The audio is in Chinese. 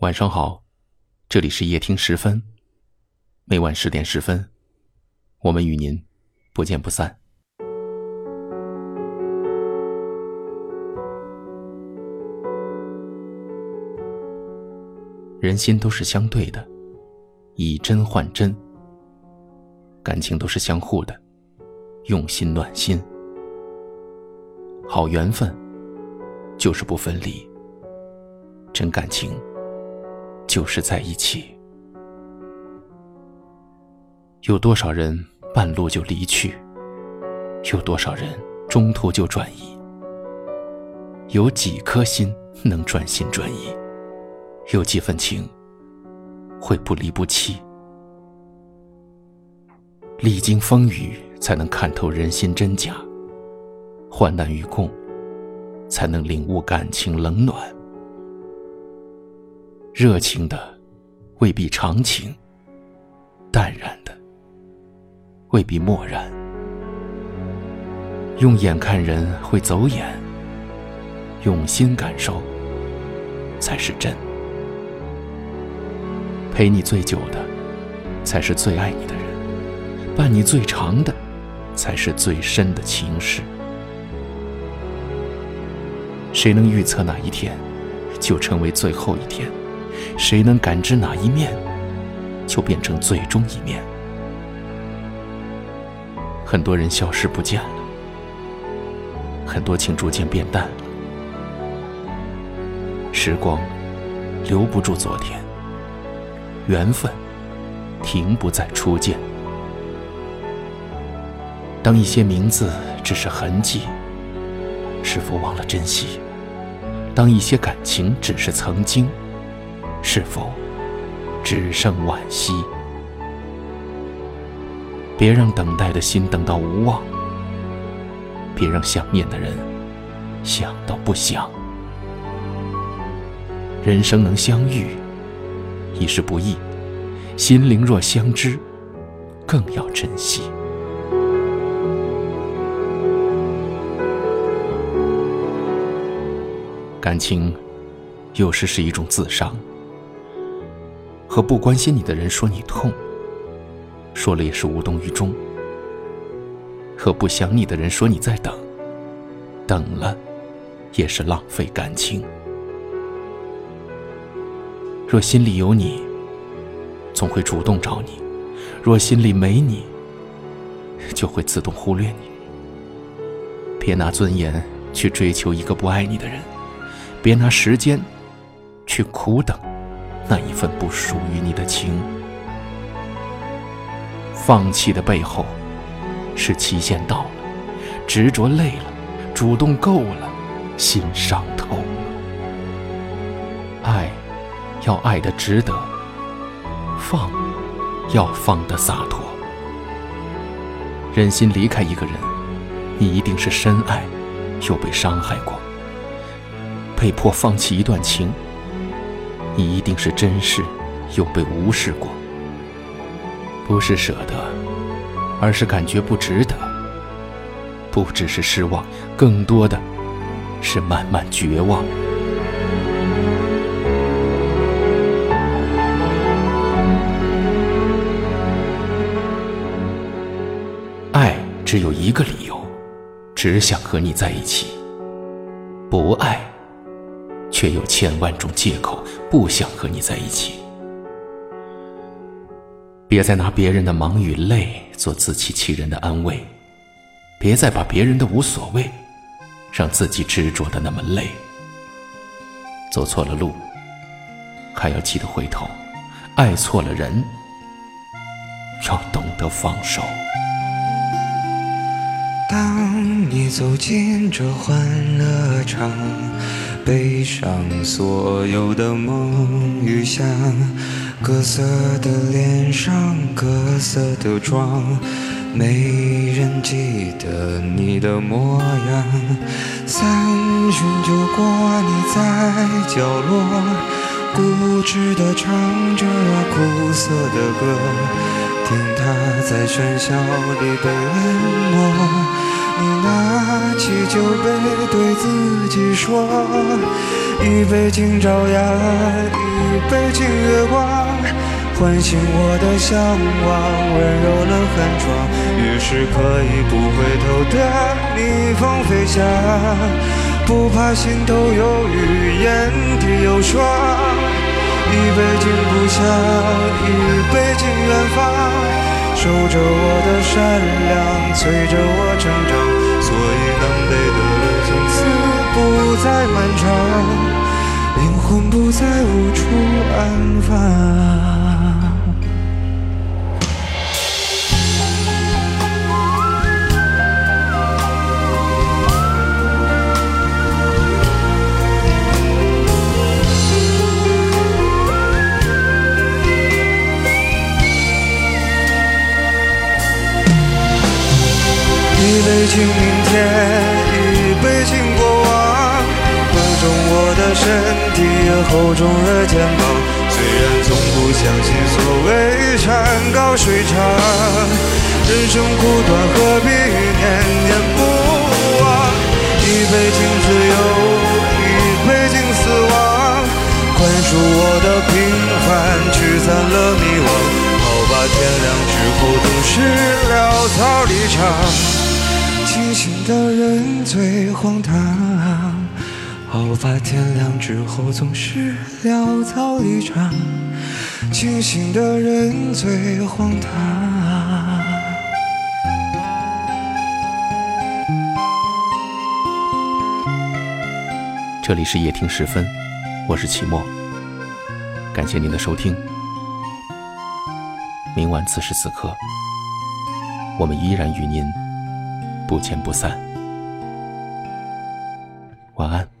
晚上好，这里是夜听十分，每晚十点十分，我们与您不见不散。人心都是相对的，以真换真，感情都是相互的，用心暖心。好缘分就是不分离，真感情。就是在一起。有多少人半路就离去？有多少人中途就转移？有几颗心能转心转意？有几分情会不离不弃？历经风雨，才能看透人心真假；患难与共，才能领悟感情冷暖。热情的未必长情，淡然的未必漠然。用眼看人会走眼，用心感受才是真。陪你最久的，才是最爱你的人；伴你最长的，才是最深的情事。谁能预测哪一天就成为最后一天？谁能感知哪一面，就变成最终一面。很多人消失不见了，很多情逐渐变淡了。时光留不住昨天，缘分停不在初见。当一些名字只是痕迹，是否忘了珍惜？当一些感情只是曾经。是否只剩惋惜？别让等待的心等到无望，别让想念的人想到不想。人生能相遇已是不易，心灵若相知，更要珍惜。感情有时是一种自伤。和不关心你的人说你痛，说了也是无动于衷；和不想你的人说你在等，等了也是浪费感情。若心里有你，总会主动找你；若心里没你，就会自动忽略你。别拿尊严去追求一个不爱你的人，别拿时间去苦等。那一份不属于你的情，放弃的背后是期限到了，执着累了，主动够了，心伤透了。爱要爱的值得，放要放的洒脱。忍心离开一个人，你一定是深爱又被伤害过，被迫放弃一段情。你一定是珍视，又被无视过。不是舍得，而是感觉不值得。不只是失望，更多的是慢慢绝望。爱只有一个理由，只想和你在一起。不爱。却有千万种借口不想和你在一起。别再拿别人的忙与累做自欺欺人的安慰，别再把别人的无所谓，让自己执着的那么累。走错了路，还要记得回头；爱错了人，要懂得放手。当你走进这欢乐场。背上所有的梦与想，各色的脸上，各色的妆，没人记得你的模样。三巡酒过，你在角落，固执地唱着苦涩的歌，听它在喧嚣里被淹没。起酒杯，对自己说：一杯敬朝阳，一杯敬月光，唤醒我的向往，温柔了寒窗，于是可以不回头的逆风飞翔，不怕心头有雨，眼底有霜。一杯敬故乡，一杯敬远方，守着我的善良，催着我成长。所以南北的路从此不再漫长，灵魂不再无处安放。一杯敬明天，一杯敬过往，厚重我的身体，也厚重了肩膀。虽然从不相信所谓山高水长，人生苦短，何必念念不忘？一杯敬自由，一杯敬死亡，宽恕我的平凡，驱散了迷惘。好吧，天亮之后总是潦草离场。的人最荒唐，好吧，天亮之后总是潦草离场。清醒的人最荒唐。这里是夜听时分，我是齐墨，感谢您的收听。明晚此时此刻，我们依然与您。不见不散，晚安。